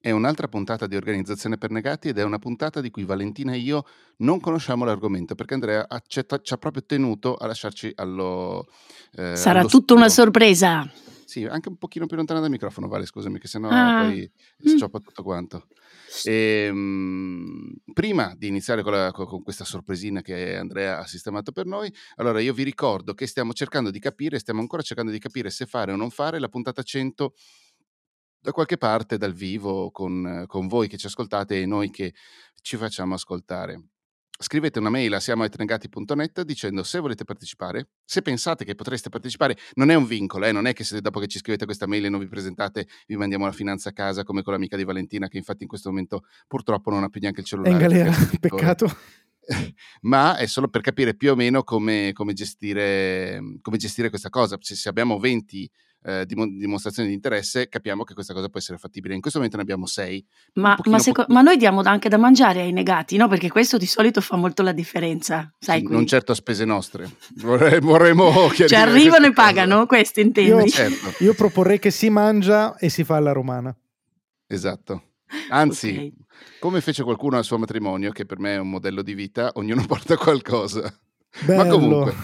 è un'altra puntata di Organizzazione per Negati ed è una puntata di cui Valentina e io non conosciamo l'argomento perché Andrea ci ha proprio tenuto a lasciarci allo... Eh, Sarà tutta una sorpresa. Sì, anche un pochino più lontana dal microfono, Vale, scusami, che sennò ah. poi scioppa mm. tutto quanto. E, ehm, prima di iniziare con, la, con, questa sorpresina che Andrea ha sistemato per noi, allora io vi ricordo che stiamo cercando di capire, stiamo ancora cercando di capire se fare o non fare la puntata 100 da qualche parte dal vivo con, con voi che ci ascoltate e noi che ci facciamo ascoltare scrivete una mail a siamoetnegati.net dicendo se volete partecipare, se pensate che potreste partecipare, non è un vincolo, eh, non è che se dopo che ci scrivete questa mail e non vi presentate vi mandiamo la finanza a casa come con l'amica di Valentina che infatti in questo momento purtroppo non ha più neanche il cellulare. È in galera, peccato. Ma è solo per capire più o meno come, come, gestire, come gestire, questa cosa. Se, se abbiamo 20 eh, dimostrazioni di interesse, capiamo che questa cosa può essere fattibile. In questo momento ne abbiamo sei. Ma, ma, seco- po- ma noi diamo anche da mangiare ai negati, no? Perché questo di solito fa molto la differenza. Sai, non certo a spese nostre. Vorrei, vorremmo Cioè arrivano e pagano, questo intendi? Io, certo. io proporrei che si mangia e si fa alla romana. Esatto. Anzi, okay. come fece qualcuno al suo matrimonio, che per me è un modello di vita, ognuno porta qualcosa. Bello. Ma comunque,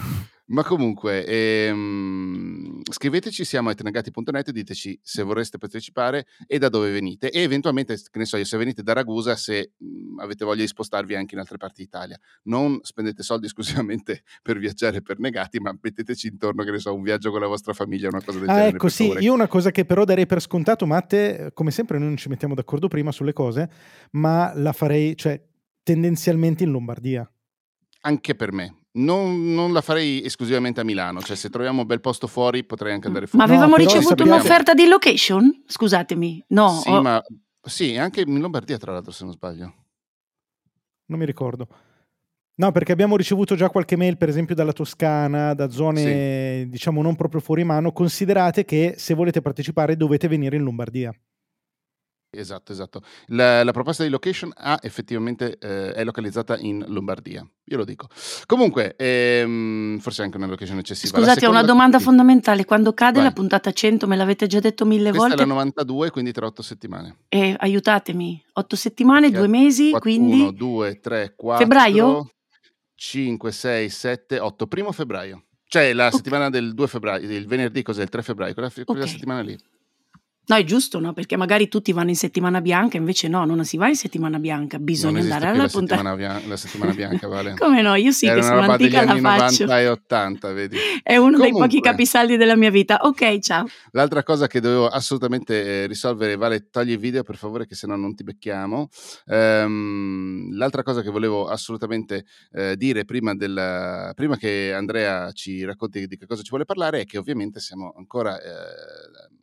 ma comunque, ehm, scriveteci, siamo a etnagati.net, diteci se vorreste partecipare e da dove venite e eventualmente, che ne so io, se venite da Ragusa, se mh, avete voglia di spostarvi anche in altre parti d'Italia. Non spendete soldi esclusivamente per viaggiare per negati, ma metteteci intorno, che ne so, un viaggio con la vostra famiglia, una cosa del ah, genere. Ecco, sì, io una cosa che però darei per scontato, Matte, come sempre noi non ci mettiamo d'accordo prima sulle cose, ma la farei, cioè, tendenzialmente in Lombardia. Anche per me, non, non, la farei esclusivamente a Milano, cioè se troviamo un bel posto fuori potrei anche andare fuori. Ma avevamo no, ricevuto un'offerta di location? Scusatemi, no. Sì, ho... ma sì, anche in Lombardia tra l'altro se non sbaglio. Non mi ricordo. No, perché abbiamo ricevuto già qualche mail, per esempio dalla Toscana, da zone sì. diciamo non proprio fuori mano. Considerate che se volete partecipare dovete venire in Lombardia. Esatto, esatto. La, la, proposta di location ha effettivamente eh, è localizzata in Lombardia. Io lo dico. Comunque, ehm, forse anche una location eccessiva. Scusate, seconda... ho una domanda fondamentale. Quando cade Vai. la puntata 100, me l'avete già detto mille Questa volte. è la 92, quindi tra otto settimane. E aiutatemi. Otto settimane, due mesi, 4, quindi... 1, 2, 3, 4... Febbraio? 5, 6, 7, 8. Primo febbraio. Cioè la okay. settimana del 2 febbraio, il venerdì cos'è? Il 3 febbraio, quella, quella okay. settimana lì. No, è giusto, no? Perché magari tutti vanno in settimana bianca, invece no, non si va in settimana bianca, bisogna andare alla puntata. La settimana, la settimana bianca, vale. Come no? Io sì Era che sono antica la faccio. 90 e 80, vedi. È uno Comunque, dei pochi capisaldi della mia vita. Ok, ciao. L'altra cosa che dovevo assolutamente eh, risolvere, Vale, togli il video per favore, che se no non ti becchiamo. Um, l'altra cosa che volevo assolutamente eh, dire prima, del, prima che Andrea ci racconti di che cosa ci vuole parlare è che ovviamente siamo ancora... Eh,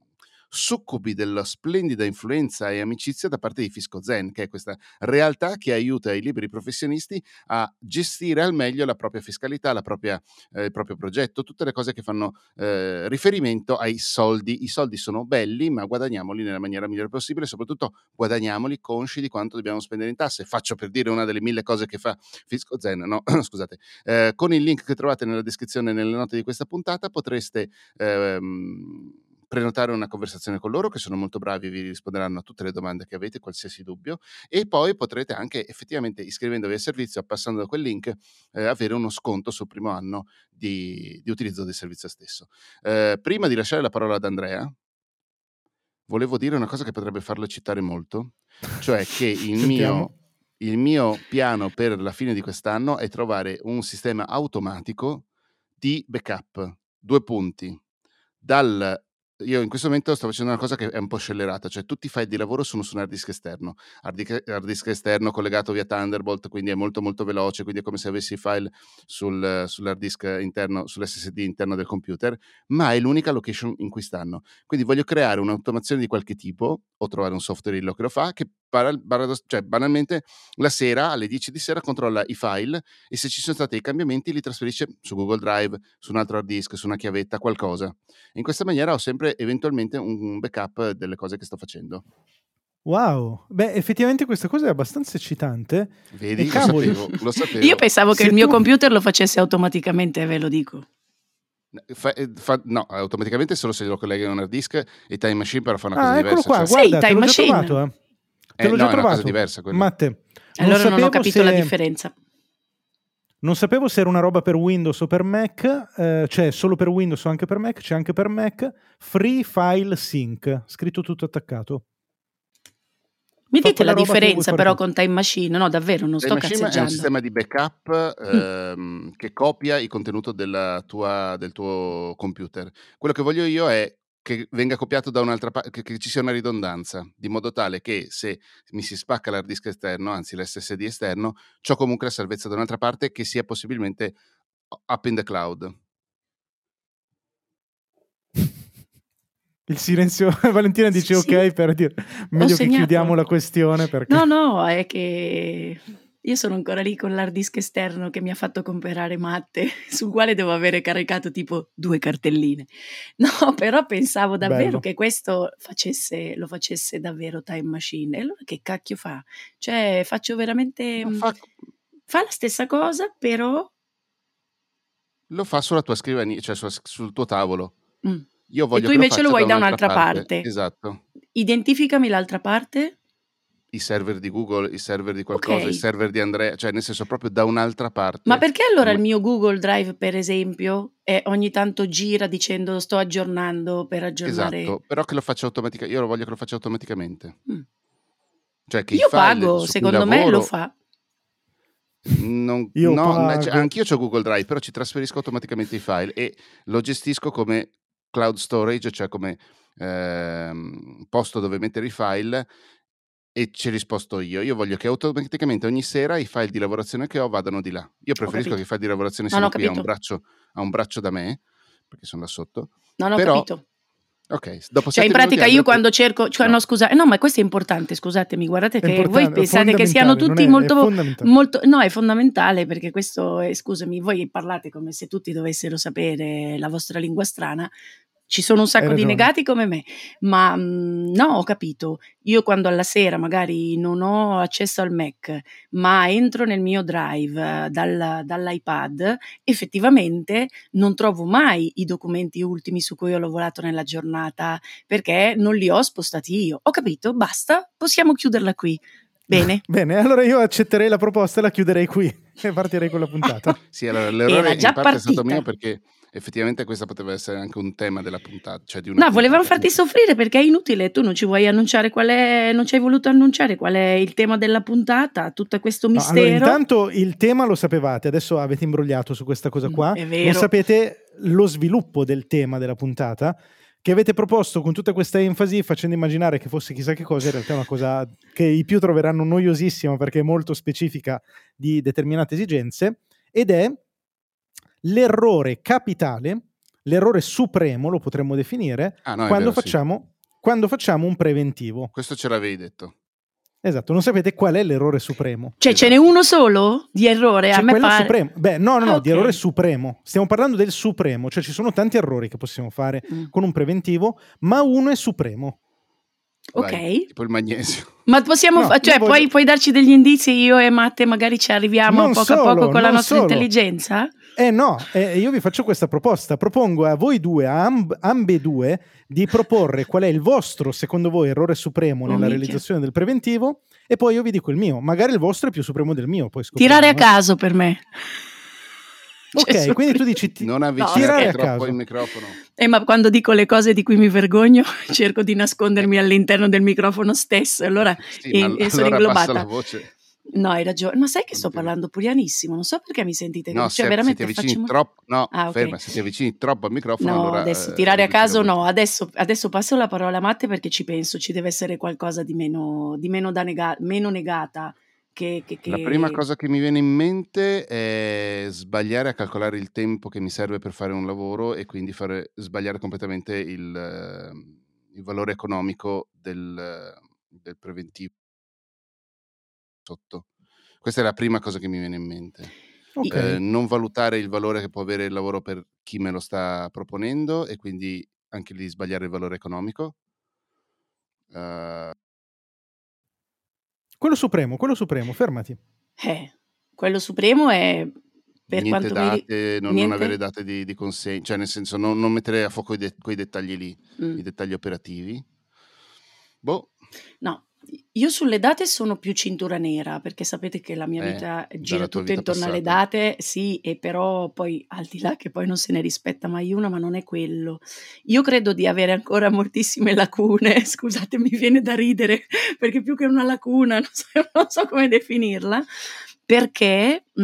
succubi della splendida influenza e amicizia da parte di Fisco Zen, che è questa realtà che aiuta i liberi professionisti a gestire al meglio la propria fiscalità, la propria, eh, il proprio progetto, tutte le cose che fanno eh, riferimento ai soldi. I soldi sono belli, ma guadagniamoli nella maniera migliore possibile, soprattutto guadagniamoli consci di quanto dobbiamo spendere in tasse. Faccio per dire una delle mille cose che fa Fisco Zen, no, scusate. Eh, con il link che trovate nella descrizione nelle note di questa puntata potreste ehm, prenotare una conversazione con loro che sono molto bravi vi risponderanno a tutte le domande che avete, qualsiasi dubbio e poi potrete anche effettivamente iscrivendovi al servizio, passando da quel link, eh, avere uno sconto sul primo anno di, di utilizzo del servizio stesso. Eh, prima di lasciare la parola ad Andrea, volevo dire una cosa che potrebbe farlo citare molto, cioè che il mio, il mio piano per la fine di quest'anno è trovare un sistema automatico di backup, due punti, dal io in questo momento sto facendo una cosa che è un po' scellerata, cioè tutti i file di lavoro sono su un hard disk esterno, hard disk, hard disk esterno collegato via Thunderbolt, quindi è molto molto veloce, quindi è come se avessi i file sul, sull'hard disk interno, sull'SSD interno del computer, ma è l'unica location in cui stanno. Quindi voglio creare un'automazione di qualche tipo o trovare un software che lo fa, che cioè, banalmente la sera alle 10 di sera controlla i file e se ci sono stati dei cambiamenti li trasferisce su Google Drive, su un altro hard disk, su una chiavetta, qualcosa. In questa maniera ho sempre eventualmente un backup delle cose che sto facendo. Wow, beh, effettivamente questa cosa è abbastanza eccitante. Vedi, lo sapevo, lo sapevo, Io pensavo che Se il mio computer lo facesse automaticamente, ve lo dico. Fa, eh, fa, no, automaticamente solo se lo colleghi a un hard disk e Time Machine però fa una cosa ah, diversa. Qua, cioè... guarda, sì, Time Machine. Trovato, eh. Te l'ho Eh, già no, è una cosa trovato. diversa quella. Matte, non Allora non ho capito se- la differenza. Non sapevo se era una roba per Windows o per Mac, eh, c'è solo per Windows o anche per Mac, c'è anche per Mac, Free File Sync, scritto tutto attaccato. Mi Fa dite la differenza però con Time Machine? No, davvero, non sto Time Machine è un cazzeggiando. sistema di backup Mm. ehm, che copia il contenuto della tua- del tuo computer. Quello che voglio io è che venga copiato da un'altra parte, che, che ci sia una ridondanza, di modo tale che se mi si spacca l'hard disk esterno, anzi l'SSD esterno, ho comunque la salvezza da un'altra parte che sia possibilmente up in the cloud. Il silenzio, Valentina dice Sì, ok sì. per dire meglio che chiudiamo la questione perché... No, no, è che io sono ancora lì con l'hard disk esterno che mi ha fatto comprare matte, sul quale devo avere caricato tipo due cartelline. No, però pensavo davvero Bello. che questo facesse, lo facesse davvero Time Machine. E allora che cacchio fa? Cioè, faccio veramente... Lo fa, Fa la stessa cosa, però... lo fa sulla tua scrivania, cioè sul, sul tuo tavolo. mm. Io voglio tu che invece lo faccia vuoi da un'altra parte. Esatto. Identificami l'altra parte. I server di Google, i server di qualcosa, Ok. i server di Andrea, cioè nel senso proprio da un'altra parte. Ma perché allora il mio Google Drive, per esempio, è ogni tanto gira dicendo sto aggiornando per aggiornare? Esatto, però che lo faccia automaticamente. Io lo voglio che lo faccia automaticamente. Mm. Cioè che Io pago, secondo me lavoro lo fa. Non, Io no, pago. cioè, anch'io ho Google Drive, però ci trasferisco automaticamente i file e lo gestisco come cloud storage, cioè come ehm, posto dove mettere i file e ce li sposto io. Io voglio che automaticamente ogni sera i file di lavorazione che ho vadano di là. Io preferisco che i file di lavorazione No, siano no, ho qui a un, braccio, a un braccio da me, perché sono là sotto. Non ho Però, capito. Ok, dopo Cioè, in pratica, io quando cerco, cioè, No. no, scusa, eh, no, ma questo è importante, scusatemi, guardate È che voi pensate che è siano tutti è- è molto, fondamentale. molto, no, è fondamentale perché questo, è, scusami, voi parlate come se tutti dovessero sapere la vostra lingua strana. Ci sono un sacco Hai di ragione. negati come me, ma mh, no, ho capito. Io quando alla sera magari non ho accesso al Mac, ma entro nel mio drive eh, dal- dall'iPad, effettivamente non trovo mai i documenti ultimi su cui ho lavorato nella giornata perché non li ho spostati io. Ho capito, basta, possiamo chiuderla qui. Bene. Bene, allora io accetterei la proposta e la chiuderei qui e partirei con la puntata. Sì, allora l'errore Era già in parte è stato partita. mio perché effettivamente questa poteva essere anche un tema della puntata. Cioè di una No, volevamo puntata. farti soffrire perché è inutile, tu non ci vuoi annunciare qual è, non ci hai voluto annunciare qual è il tema della puntata, tutto questo No, mistero. allora, intanto il tema lo sapevate, adesso avete imbrogliato su questa cosa Mm, qua. è vero. Non sapete lo sviluppo del tema della puntata che avete proposto con tutta questa enfasi, facendo immaginare che fosse chissà che cosa, in realtà è una cosa che i più troveranno noiosissima perché è molto specifica di determinate esigenze, ed è l'errore capitale, l'errore supremo, lo potremmo definire, Ah, no, quando, vero, sì. facciamo, quando facciamo un preventivo. Questo ce l'avevi detto. Esatto, non sapete qual è l'errore supremo. Cioè, ce n'è uno solo di errore? A C'è me quello pare. supremo. Beh, no, no, no, Ah, di ok. errore supremo. Stiamo parlando del supremo, cioè ci sono tanti errori che possiamo fare Mm. con un preventivo, ma uno è supremo. Ok, Vai, tipo il magnesio. ma possiamo, No, fa- cioè, io voglio- puoi, puoi darci degli indizi? Io e Matte magari ci arriviamo Non poco a solo, poco con la nostra solo. intelligenza? Eh no, eh, io vi faccio questa proposta. Propongo a voi due, a amb- ambedue, di proporre qual è il vostro, secondo voi, errore supremo Oh, nella minchia. realizzazione del preventivo e poi io vi dico il mio. Magari il vostro è più supremo del mio. Poi scopriamo, Tirare a eh. caso per me. Ok, Cioè, quindi tu dici... ti- Non tirare avvicinare a troppo caso. il microfono. Eh, ma quando dico le cose di cui mi vergogno, cerco di nascondermi all'interno del microfono stesso. Allora, Sì, e- ma e sono allora inglobata. La no, hai ragione. Ma sai che sto parlando purianissimo? Non so perché mi sentite No. Cioè, se, se veramente ti avvicini facciamo... troppo, no, Ah, ok. ferma, se ti avvicini troppo al microfono, No, allora adesso eh, tirare a riduci la caso no, adesso, adesso passo la parola a Matte perché ci penso, ci deve essere qualcosa di meno, di meno, da nega- meno negata che, che- La che- prima cosa che mi viene in mente è sbagliare a calcolare il tempo che mi serve per fare un lavoro e quindi fare, sbagliare completamente il, eh, il valore economico del, eh, del preventivo sotto. Questa è la prima cosa che mi viene in mente. Ok. Eh, non valutare il valore che può avere il lavoro per chi me lo sta proponendo e quindi anche lì sbagliare il valore economico. Eh, Quello supremo, quello supremo, fermati. Eh, quello supremo è per niente quanto mi... date, non, non niente? avere date di, di consegna, cioè nel senso non, non mettere a fuoco de- quei dettagli lì, Mm. i dettagli operativi. Boh, No, Io sulle date sono più cintura nera, perché sapete che la mia Eh, vita gira vita intorno alle passata. date, sì, e però poi al di là che poi non se ne rispetta mai una, ma non è quello. Io credo di avere ancora moltissime lacune, scusate, mi viene da ridere, perché più che una lacuna, non so, non so come definirla, perché mh,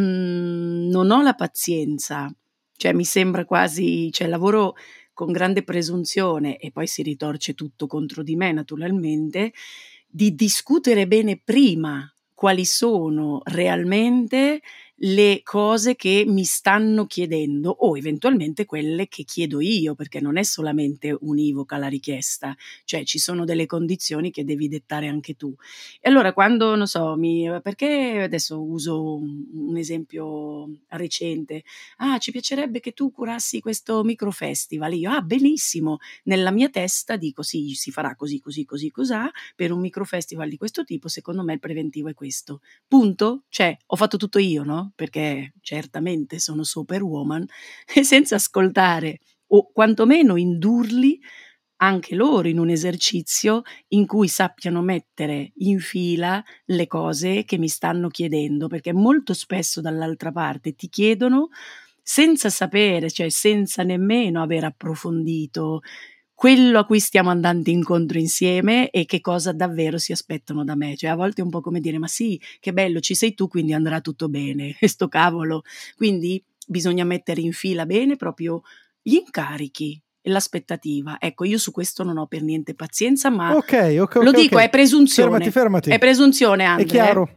non ho la pazienza, cioè mi sembra quasi, cioè lavoro con grande presunzione e poi si ritorce tutto contro di me naturalmente, di discutere bene prima quali sono realmente le cose che mi stanno chiedendo o eventualmente quelle che chiedo io, perché non è solamente univoca la richiesta, cioè ci sono delle condizioni che devi dettare anche tu. E allora quando, non so, mi, perché adesso uso un, esempio recente, ah ci piacerebbe che tu curassi questo microfestival, io, ah benissimo, nella mia testa dico sì, si farà così, così, così, cos'ha, per un microfestival di questo tipo, secondo me il preventivo è questo. Punto? Cioè, ho fatto tutto io, no? Perché certamente sono superwoman e senza ascoltare o quantomeno indurli anche loro in un esercizio in cui sappiano mettere in fila le cose che mi stanno chiedendo, perché molto spesso dall'altra parte ti chiedono senza sapere, cioè senza nemmeno aver approfondito quello a cui stiamo andando incontro insieme e che cosa davvero si aspettano da me. Cioè a volte è un po' come dire, ma sì, che bello, ci sei tu, quindi andrà tutto bene, e sto cavolo. Quindi bisogna mettere in fila bene proprio gli incarichi e l'aspettativa. Ecco, io su questo non ho per niente pazienza, ma Ok, ok, lo ok, dico, è presunzione. Fermati, fermati. È presunzione, È Andre. eh. chiaro.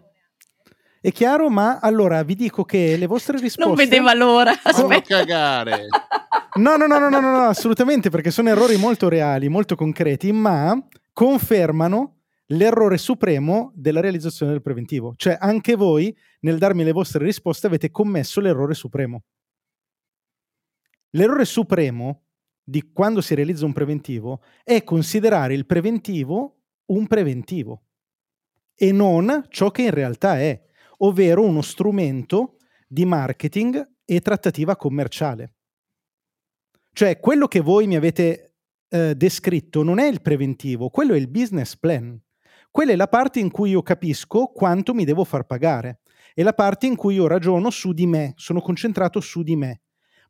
È chiaro, ma allora vi dico che le vostre risposte... Non vedeva l'ora. Come Aspetta. cagare. No, no, no, no, no, no, no, assolutamente, perché sono errori molto reali, molto concreti, ma confermano l'errore supremo della realizzazione del preventivo. Cioè, anche voi, nel darmi le vostre risposte, avete commesso l'errore supremo. L'errore supremo di quando si realizza un preventivo è considerare il preventivo un preventivo e non ciò che in realtà è, ovvero uno strumento di marketing e trattativa commerciale. Cioè, quello che voi mi avete eh, descritto non è il preventivo, quello è il business plan. Quella è la parte in cui io capisco quanto mi devo far pagare. È la parte in cui io ragiono su di me, sono concentrato su di me.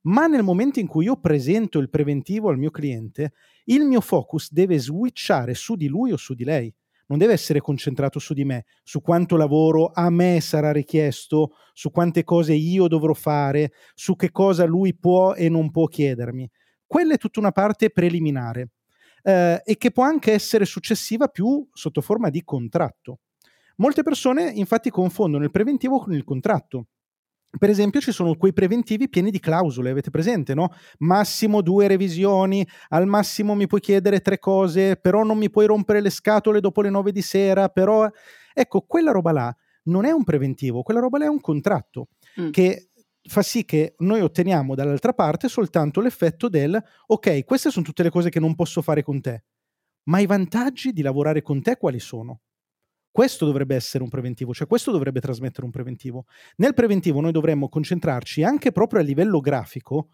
Ma nel momento in cui io presento il preventivo al mio cliente, il mio focus deve switchare su di lui o su di lei. Non deve essere concentrato su di me, su quanto lavoro a me sarà richiesto, su quante cose io dovrò fare, su che cosa lui può e non può chiedermi. Quella è tutta una parte preliminare eh, e che può anche essere successiva più sotto forma di contratto. Molte persone infatti confondono il preventivo con il contratto. Per esempio, ci sono quei preventivi pieni di clausole, avete presente, no? Massimo due revisioni, al massimo mi puoi chiedere tre cose, però non mi puoi rompere le scatole dopo le nove di sera, però... Ecco, quella roba là non è un preventivo, quella roba là è un contratto Mm. che fa sì che noi otteniamo dall'altra parte soltanto l'effetto del ok, queste sono tutte le cose che non posso fare con te, ma i vantaggi di lavorare con te quali sono? Questo dovrebbe essere un preventivo, cioè questo dovrebbe trasmettere un preventivo. Nel preventivo noi dovremmo concentrarci anche proprio a livello grafico,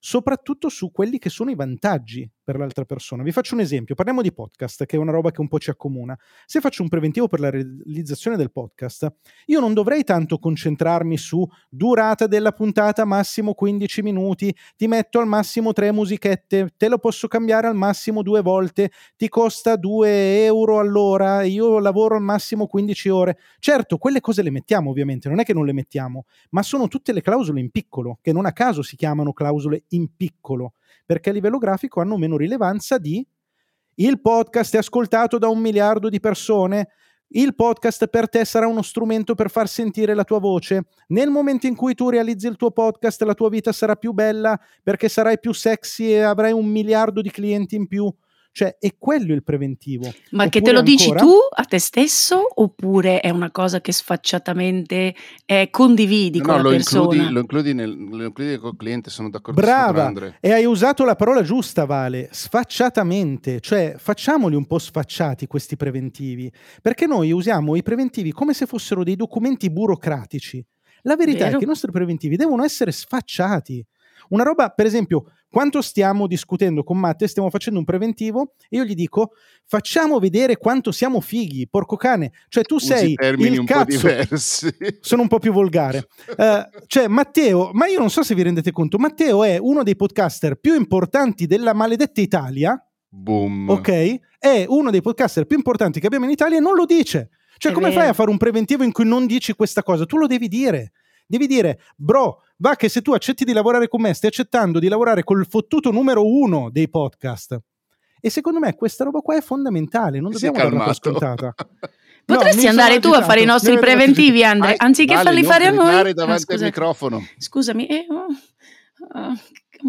soprattutto su quelli che sono i vantaggi per l'altra persona. Vi faccio un esempio, parliamo di podcast, che è una roba che un po' ci accomuna. Se faccio un preventivo per la realizzazione del podcast, io non dovrei tanto concentrarmi su durata della puntata massimo 15 minuti, ti metto al massimo tre musichette, te lo posso cambiare al massimo due volte, ti costa 2 euro all'ora, io lavoro al massimo 15 ore. Certo, quelle cose le mettiamo ovviamente, non è che non le mettiamo, ma sono tutte le clausole in piccolo, che non a caso si chiamano clausole in piccolo, perché a livello grafico hanno meno rilevanza di il podcast è ascoltato da un miliardo di persone, il podcast per te sarà uno strumento per far sentire la tua voce. Nel momento in cui tu realizzi il tuo podcast, la tua vita sarà più bella perché sarai più sexy e avrai un miliardo di clienti in più. Cioè, è quello il preventivo. Ma che te Oppure lo dici ancora- tu a te stesso oppure è una cosa che sfacciatamente eh, condividi No, con no, la lo persona? includi, lo includi nel, lo includi col cliente, sono d'accordo Brava, e hai usato la parola giusta, Vale, sfacciatamente, cioè facciamoli un po' sfacciati questi preventivi, perché noi usiamo i preventivi come se fossero dei documenti burocratici. La verità Vero. è che i nostri preventivi devono essere sfacciati. Una roba, per esempio, quanto stiamo discutendo con Matte, stiamo facendo un preventivo e io gli dico facciamo vedere quanto siamo fighi, porco cane. Cioè tu sei il un cazzo. po' diversi. Sono un po' più volgare. Uh, cioè Matteo, ma io non so se vi rendete conto, Matteo è uno dei podcaster più importanti della maledetta Italia. Boom. Ok? È uno dei podcaster più importanti che abbiamo in Italia e non lo dice. Cioè, È come vero. fai a fare un preventivo in cui non dici questa cosa? Tu lo devi dire. Devi dire, bro, va che se tu accetti di lavorare con me, stai accettando di lavorare col fottuto numero uno dei podcast. E secondo me questa roba qua è fondamentale, non dobbiamo darla per scontata. No, Potresti mi andare tu a fare i nostri avete preventivi, Andre, anziché Vale, farli fare a noi. gridare Ah, davanti al microfono. Scusami, eh, oh,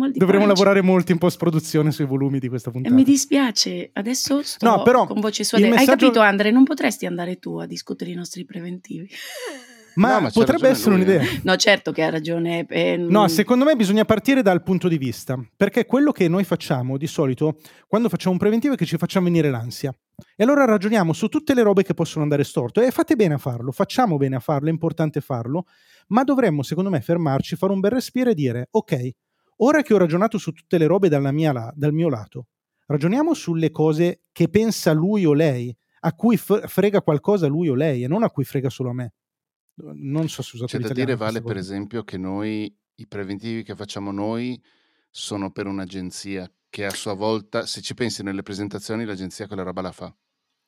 di Dovremmo lavorare molto in post-produzione sui volumi di questa E puntata. mi dispiace, adesso sto No, però con voce il suave. Hai messaggio- capito, Andre? Non potresti andare tu a discutere i nostri preventivi? Ma, No, ma potrebbe essere lui, un'idea. eh. No, certo che ha ragione. eh, No, mm, secondo me bisogna partire dal punto di vista, perché quello che noi facciamo di solito quando facciamo un preventivo è che ci facciamo venire l'ansia. E allora ragioniamo su tutte le robe che possono andare storto e fate bene a farlo, facciamo bene a farlo, è importante farlo, ma dovremmo secondo me fermarci, fare un bel respiro e dire ok, ora che ho ragionato su tutte le robe dalla mia dal mio lato, ragioniamo sulle cose che pensa lui o lei, a cui f- frega qualcosa lui o lei e non a cui frega solo a me. Non so se usate C'è da dire, Vale, per esempio, che noi i preventivi che facciamo noi sono per un'agenzia che a sua volta, se ci pensi nelle presentazioni, l'agenzia quella roba la fa.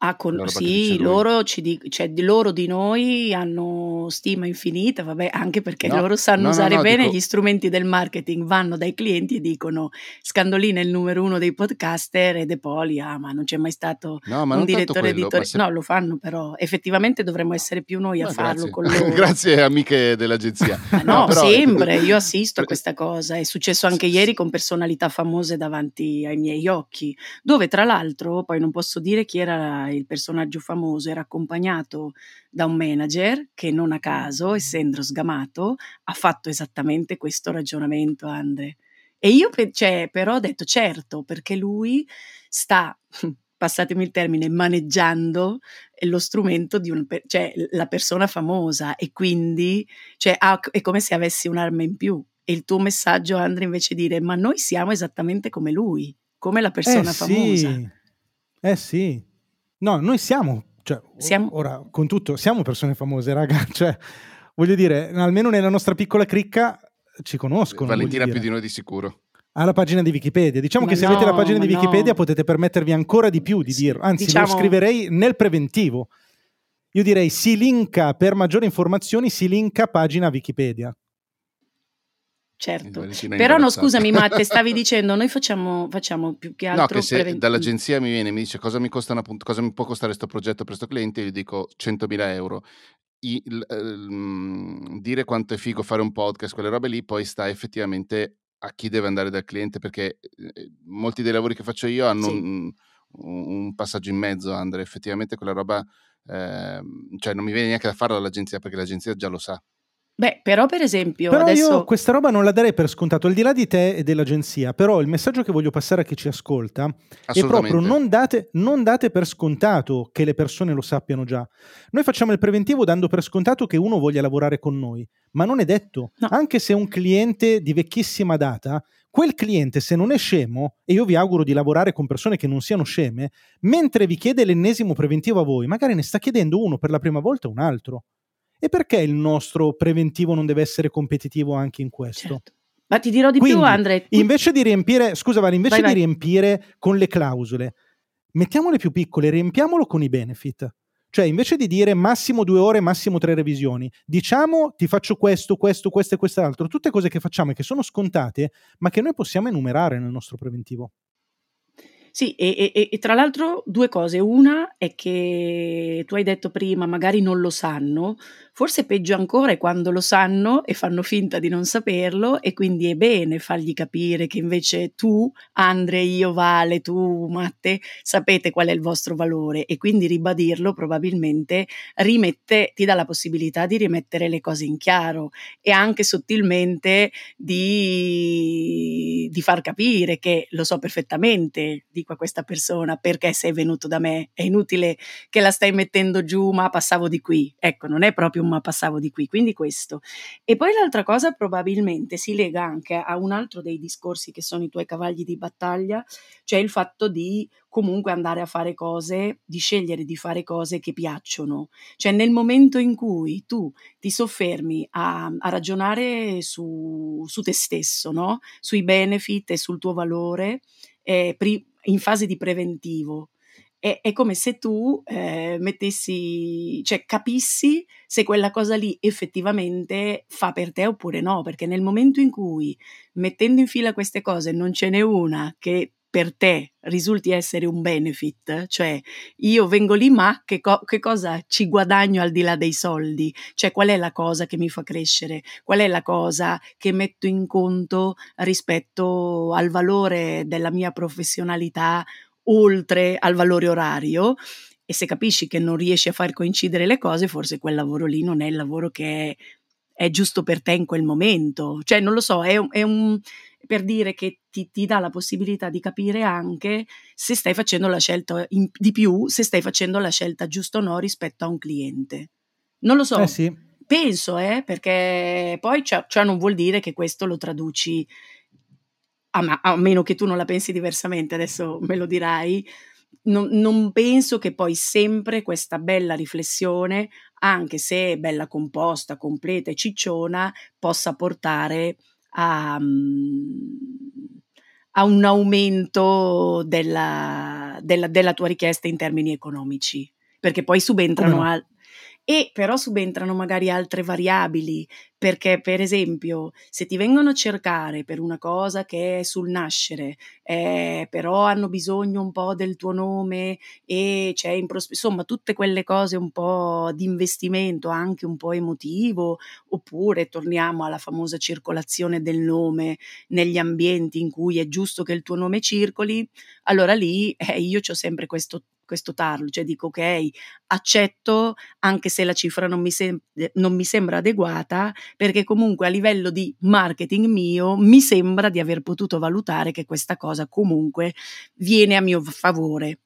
Ah, con- dice sì, loro, ci di- cioè, di loro di noi hanno stima infinita, vabbè, anche perché No, loro sanno no, usare no, bene dico- gli strumenti del marketing, vanno dai clienti e dicono Scandolina è il numero uno dei podcaster e De Poli, ah, ma non c'è mai stato un direttore editoriale. se- No, lo fanno però, effettivamente dovremmo essere più noi a Ma farlo grazie. con loro. grazie amiche dell'agenzia. No, però- sempre, io assisto a questa cosa, è successo anche ieri con personalità famose davanti ai miei occhi, dove tra l'altro, poi non posso dire chi era il personaggio famoso, era accompagnato da un manager che non a caso, essendo sgamato, ha fatto esattamente questo ragionamento, Andre. E io cioè, però ho detto certo, perché lui sta, passatemi il termine, maneggiando lo strumento di un, cioè la persona famosa e quindi cioè, ha- è come se avessi un'arma in più. E il tuo messaggio, Andre, invece dire ma noi siamo esattamente come lui, come la persona eh famosa. Sì. Eh sì. No, noi siamo, cioè, Siamo- ora con tutto, siamo persone famose, raga, cioè, voglio dire, almeno nella nostra piccola cricca ci conoscono. Valentina più di noi di sicuro. Ha la pagina di Wikipedia. Diciamo Ma che se avete la pagina di ma no. Wikipedia potete permettervi ancora di più di Sì, dirlo. Anzi, diciamo- lo scriverei nel preventivo. Io direi si linka per maggiori informazioni, si linka pagina Wikipedia. Certo. Però no, scusami, Matte, stavi dicendo, noi facciamo, facciamo più che altro... No, che se preven- dall'agenzia mi viene e mi dice cosa mi, costa una cosa mi può costare questo progetto per questo cliente, io gli dico 100.000 euro. I- il- ehm, dire quanto è figo fare un podcast, quelle robe lì, poi sta effettivamente a chi deve andare dal cliente, perché eh, molti dei lavori che faccio io hanno Sì. un, un passaggio in mezzo, Andre, effettivamente quella roba, ehm, cioè non mi viene neanche da farlo dall'agenzia, perché l'agenzia già lo sa. Beh, però per esempio, Però adesso... io questa roba non la darei per scontato, al di là di te e dell'agenzia. Però il messaggio che voglio passare a chi ci ascolta è proprio non date, non date per scontato che le persone lo sappiano già. Noi facciamo il preventivo dando per scontato che uno voglia lavorare con noi, ma non è detto. No. Anche se è un cliente di vecchissima data, quel cliente se non è scemo, e io vi auguro di lavorare con persone che non siano sceme, mentre vi chiede l'ennesimo preventivo a voi, magari ne sta chiedendo uno per la prima volta e un altro. E perché il nostro preventivo non deve essere competitivo anche in questo? Certo. Ma ti dirò di Quindi, più, Andre. Invece di riempire, scusa Vale, invece Vai, di vai. riempire con le clausole, mettiamole più piccole, riempiamolo con i benefit. Cioè, invece di dire massimo due ore, massimo tre revisioni, diciamo ti faccio questo, questo, questo e quest'altro, tutte cose che facciamo e che sono scontate, ma che noi possiamo enumerare nel nostro preventivo. Sì, e, e- e tra l'altro due cose. Una è che tu hai detto prima, magari non lo sanno, forse peggio ancora è quando lo sanno e fanno finta di non saperlo e quindi è bene fargli capire che invece tu, Andre, io, Vale, tu, Matte, sapete qual è il vostro valore e quindi ribadirlo probabilmente rimette, ti dà la possibilità di rimettere le cose in chiaro e anche sottilmente di, di far capire che lo so perfettamente di dico a questa persona perché sei venuto da me, è inutile che la stai mettendo giù, ma passavo di qui. Ecco, non è proprio ma passavo di qui, quindi questo. E poi l'altra cosa probabilmente si lega anche a un altro dei discorsi che sono i tuoi cavalli di battaglia, cioè il fatto di comunque andare a fare cose, di scegliere di fare cose che piacciono. Cioè nel momento in cui tu ti soffermi a, a ragionare su, su, te stesso, no? sui benefit e sul tuo valore, eh, in fase di preventivo, è, è come se tu eh, mettessi, cioè capissi se quella cosa lì effettivamente fa per te oppure no, perché nel momento in cui mettendo in fila queste cose non ce n'è una che per te risulti essere un benefit, cioè io vengo lì ma che, co- che, cosa ci guadagno al di là dei soldi, cioè qual è la cosa che mi fa crescere, qual è la cosa che metto in conto rispetto al valore della mia professionalità oltre al valore orario e se capisci che non riesci a far coincidere le cose, forse quel lavoro lì non è il lavoro che è, è giusto per te in quel momento. Cioè, non lo so, è, è un, per dire che ti, ti, dà la possibilità di capire anche se stai facendo la scelta in, di più, se stai facendo la scelta giusta o no rispetto a un cliente. Non lo so. Eh sì. Penso, eh, perché poi ciò, ciò non vuol dire che questo lo traduci a, a, meno che tu non la pensi diversamente, adesso me lo dirai, non, non, penso che poi sempre questa bella riflessione, anche se bella composta, completa e cicciona, possa portare a, a un aumento della, della, della, tua richiesta in termini economici, perché poi subentrano, no? al, e però subentrano magari altre variabili, perché per esempio se ti vengono a cercare per una cosa che è sul nascere, eh, però hanno bisogno un po' del tuo nome e c'è in prospettiva, insomma tutte quelle cose un po' di investimento, anche un po' emotivo, oppure torniamo alla famosa circolazione del nome negli ambienti in cui è giusto che il tuo nome circoli, allora lì eh, io ho sempre questo questo tarlo, cioè dico ok, accetto anche se la cifra non mi, sem- non mi sembra adeguata, perché comunque a livello di marketing mio mi sembra di aver potuto valutare che questa cosa comunque viene a mio favore,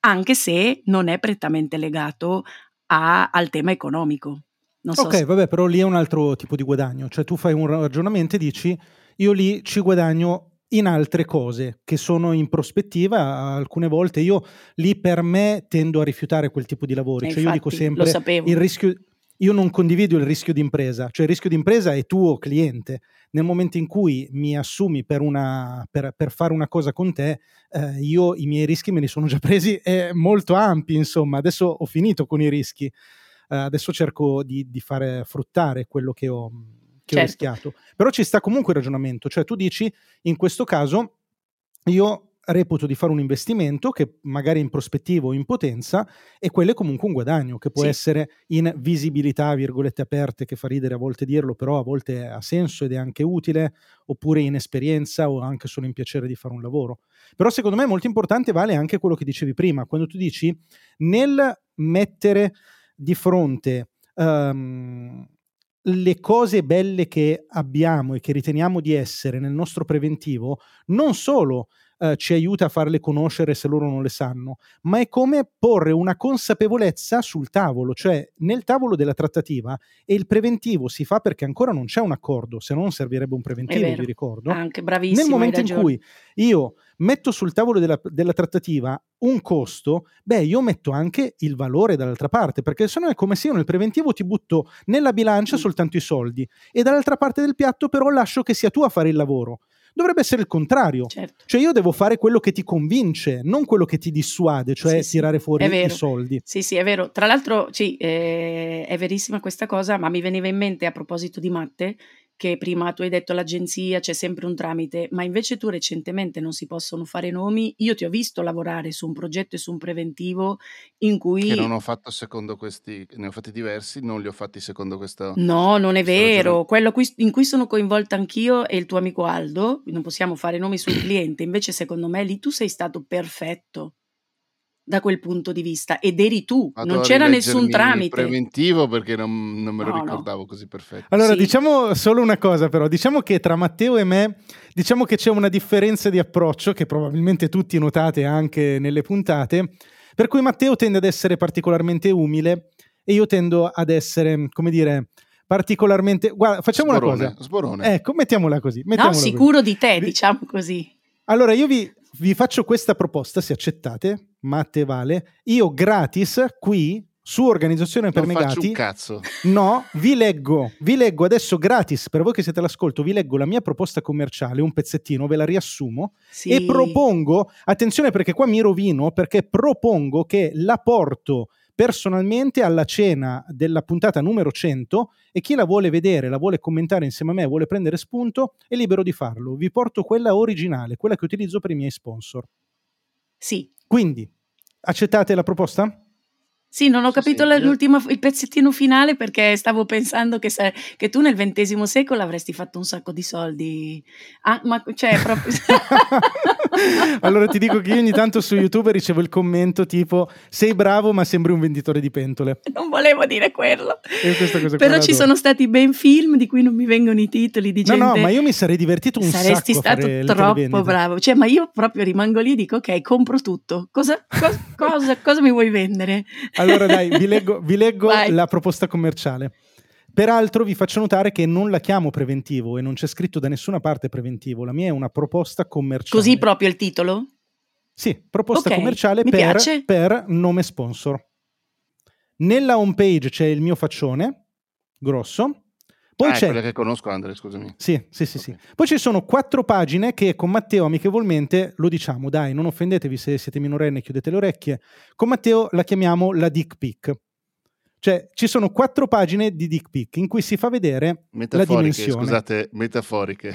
anche se non è prettamente legato a, al tema economico. Non ok, se... vabbè, però lì è un altro tipo di guadagno, cioè tu fai un ragionamento e dici io lì ci guadagno in altre cose che sono in prospettiva. Alcune volte io lì per me tendo a rifiutare quel tipo di lavori. Cioè infatti, io dico sempre il rischio. Io non condivido il rischio d'impresa, cioè il rischio d'impresa è tuo cliente. Nel momento in cui mi assumi per, una, per, per fare una cosa con te, eh, io i miei rischi me li sono già presi eh, molto ampi, insomma, adesso ho finito con i rischi, eh, adesso cerco di, di fare fruttare quello che ho, che certo. ho rischiato. Però ci sta comunque il ragionamento, cioè tu dici in questo caso io reputo di fare un investimento che magari in prospettiva o in potenza e quello è comunque un guadagno che può sì. essere in visibilità, virgolette aperte, che fa ridere a volte dirlo, però a volte ha senso ed è anche utile, oppure in esperienza o anche solo in piacere di fare un lavoro. Però secondo me molto importante vale anche quello che dicevi prima, quando tu dici nel mettere di fronte um, le cose belle che abbiamo e che riteniamo di essere nel nostro preventivo non solo eh, ci aiuta a farle conoscere se loro non le sanno, ma è come porre una consapevolezza sul tavolo, cioè nel tavolo della trattativa e il preventivo si fa perché ancora non c'è un accordo, se no non servirebbe un preventivo, vi ricordo. Anche bravissimo. Nel momento in cui io metto sul tavolo della, della, trattativa un costo, beh, io metto anche il valore dall'altra parte, perché se no è come se io nel preventivo ti butto nella bilancia mm. soltanto i soldi e dall'altra parte del piatto però lascio che sia tu a fare il lavoro. Dovrebbe essere il contrario. Certo. Cioè io devo fare quello che ti convince, non quello che ti dissuade, cioè sì, tirare fuori i soldi. Sì, sì, è vero. Tra l'altro, sì, eh, è verissima questa cosa, ma mi veniva in mente a proposito di Matte, che prima tu hai detto l'agenzia, c'è sempre un tramite, ma invece tu recentemente non si possono fare nomi. Io ti ho visto lavorare su un progetto e su un preventivo in cui... Che non ho fatto secondo questi, ne ho fatti diversi, non li ho fatti secondo questo... No, non è vero. Quello in cui sono coinvolta anch'io e il tuo amico Aldo, non possiamo fare nomi sul cliente, invece secondo me lì tu sei stato perfetto da quel punto di vista ed eri tu, Vado non c'era nessun tramite. preventivo perché non, non me lo No, no. ricordavo così perfetto. Allora, Sì. diciamo solo una cosa, però. Diciamo che tra Matteo e me, diciamo che c'è una differenza di approccio che probabilmente tutti notate anche nelle puntate. Per cui Matteo tende ad essere particolarmente umile e io tendo ad essere, come dire, particolarmente. Guarda, facciamo Sborone, una cosa. Sborone. Ecco, mettiamola così. No, mettiamola così. sicuro di te, diciamo così. Allora, io vi, vi faccio questa proposta, se accettate, Matte e Vale. Io gratis qui su Organizzazione per non Negati. un cazzo. No, vi leggo, vi leggo adesso gratis per voi che siete all'ascolto, vi leggo la mia proposta commerciale, un pezzettino, ve la riassumo Sì. e propongo, attenzione perché qua mi rovino, perché propongo che la porto personalmente alla cena della puntata numero 100 e chi la vuole vedere, la vuole commentare insieme a me, vuole prendere spunto, è libero di farlo. Vi porto quella originale, quella che utilizzo per i miei sponsor. Sì. Quindi, accettate la proposta? Sì, non ho capito il pezzettino finale perché stavo pensando che, sa- che tu nel XX secolo avresti fatto un sacco di soldi. Ah, ma cioè, proprio... allora ti dico che io ogni tanto su YouTube ricevo il commento tipo sei bravo ma sembri un venditore di pentole. non volevo dire quello. Cosa Però ci sono stati ben film di cui non mi vengono i titoli di No, gente. no, ma io mi sarei divertito un Saresti sacco a stato troppo bravo. Cioè, ma io proprio rimango lì e dico: Ok, compro tutto. Cosa, cos- cosa, cosa mi vuoi vendere? Allora dai, vi leggo, vi leggo la proposta commerciale. Peraltro vi faccio notare che non la chiamo preventivo e non c'è scritto da nessuna parte preventivo, la mia è una proposta commerciale. Così proprio il titolo? Sì, proposta Ok, commerciale per, per nome sponsor. Nella home page c'è il mio faccione, grosso. Poi ah, c'è quella che conosco, Andre, scusami. Sì, sì, sì, sì. Ok. Poi ci sono quattro pagine che con Matteo amichevolmente lo diciamo, dai, non offendetevi se siete minorenni, chiudete le orecchie. Con Matteo la chiamiamo la dick pic. Cioè, ci sono quattro pagine di dick pic in cui si fa vedere la dimensione. scusate, metaforiche.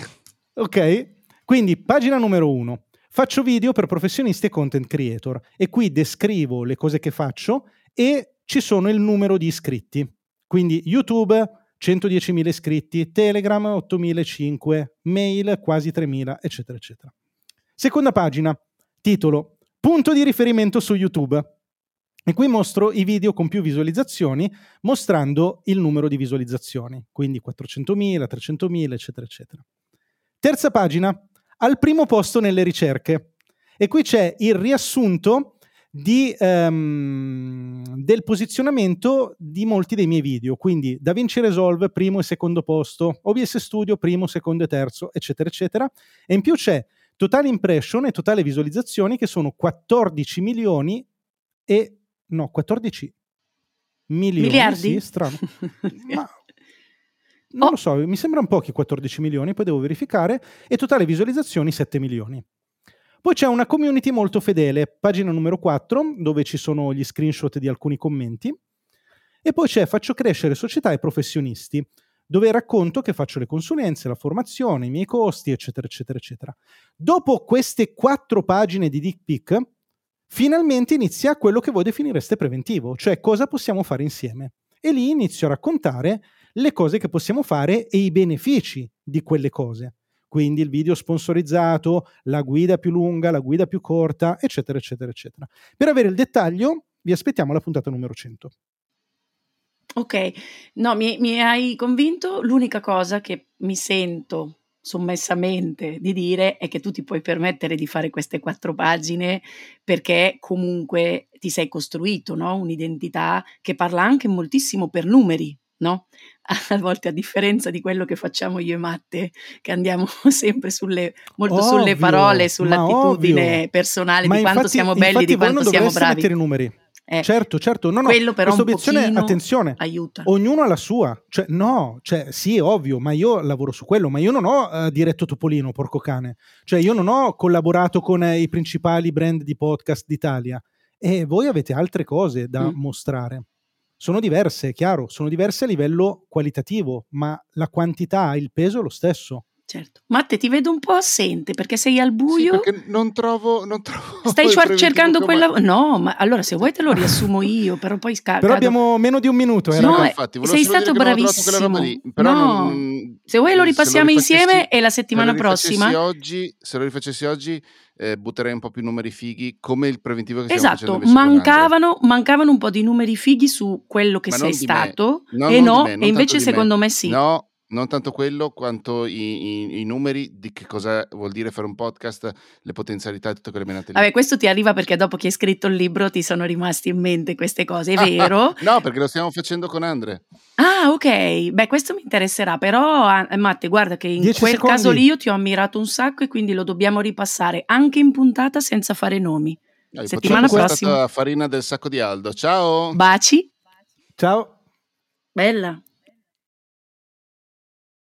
Ok? Quindi, pagina numero uno. Faccio video per professionisti e content creator e qui descrivo le cose che faccio e ci sono il numero di iscritti. Quindi YouTube 110.000 iscritti, Telegram 8.500, mail quasi 3.000, eccetera, eccetera. Seconda pagina, titolo, punto di riferimento su YouTube. E qui mostro i video con più visualizzazioni, mostrando il numero di visualizzazioni, quindi 400.000, 300.000, eccetera, eccetera. Terza pagina, al primo posto nelle ricerche. E qui c'è il riassunto di, ehm, del posizionamento di molti dei miei video. Quindi DaVinci Resolve, primo e secondo posto, OBS Studio, primo, secondo e terzo, eccetera, eccetera. E in più c'è totale impression e totale visualizzazioni che sono 14 milioni e... no, 14 milioni. Miliardi? Sì, strano. Ma non Oh. lo so, mi sembrano pochi 14 milioni, poi devo verificare, e totale visualizzazioni 7 milioni. Poi c'è una community molto fedele, pagina numero 4, dove ci sono gli screenshot di alcuni commenti, e poi c'è Faccio crescere società e professionisti, dove racconto che faccio le consulenze, la formazione, i miei costi, eccetera, eccetera, eccetera. Dopo queste quattro pagine di dick pic, finalmente inizia quello che voi definireste preventivo, cioè cosa possiamo fare insieme. E lì inizio a raccontare le cose che possiamo fare e i benefici di quelle cose. Quindi il video sponsorizzato, la guida più lunga, la guida più corta, eccetera, eccetera, eccetera. Per avere il dettaglio, vi aspettiamo alla puntata numero 100. Ok, no, mi, mi hai convinto. L'unica cosa che mi sento sommessamente di dire è che tu ti puoi permettere di fare queste quattro pagine perché comunque ti sei costruito no? un'identità che parla anche moltissimo per numeri, no? A volte a differenza di quello che facciamo io e Matte, che andiamo sempre sulle, molto sulle Ovvio, parole, ma sull'attitudine ovvio. personale Ma di quanto infatti- siamo belli, di quanto non siamo bravi. mettere numeri. Eh, Certo, certo, no, no, quello però questa obiezione, attenzione, aiuta. ognuno ha la sua. Cioè, no, cioè, sì, è ovvio, ma io lavoro su quello, ma io non ho eh, diretto Topolino, porco cane. Cioè, io non ho collaborato con eh, i principali brand di podcast d'Italia e voi avete altre cose da Mm. mostrare. Sono diverse, è chiaro, sono diverse a livello qualitativo, ma la quantità e il peso è lo stesso. Certo. Matte, ti vedo un po' assente perché sei al Sì, buio. perché non trovo, non trovo Stai cercando quella. mai- No, ma allora se vuoi te lo riassumo io, però poi sca- Però abbiamo meno di un minuto, eh, Sì, No, infatti, sei stato bravissimo. lì, però No. non- Se vuoi lo se ripassiamo rifacessi- insieme e la se settimana lo rifacessi prossima. Oggi, se lo rifacessi oggi eh, butterei un po' più numeri fighi, come il preventivo che esatto, mancavano, mancavano un po' di numeri fighi su quello che Ma sei stato No, e no, e invece di me. secondo me sì. No, non tanto quello quanto i, i- i numeri di che cosa vuol dire fare un podcast, le potenzialità e tutte quelle menate lì. Vabbè, questo ti arriva perché dopo che hai scritto il libro ti sono rimasti in mente queste cose, è vero? no, perché lo stiamo facendo con Andre. Ah, ok. Beh, questo mi interesserà, però, ah, Matte, guarda che in Dieci quel secondi. caso lì io ti ho ammirato un sacco e quindi lo dobbiamo ripassare anche in puntata senza fare nomi. Dai, Settimana prossima. farina del sacco di Aldo. Ciao! Baci, Ciao. bella.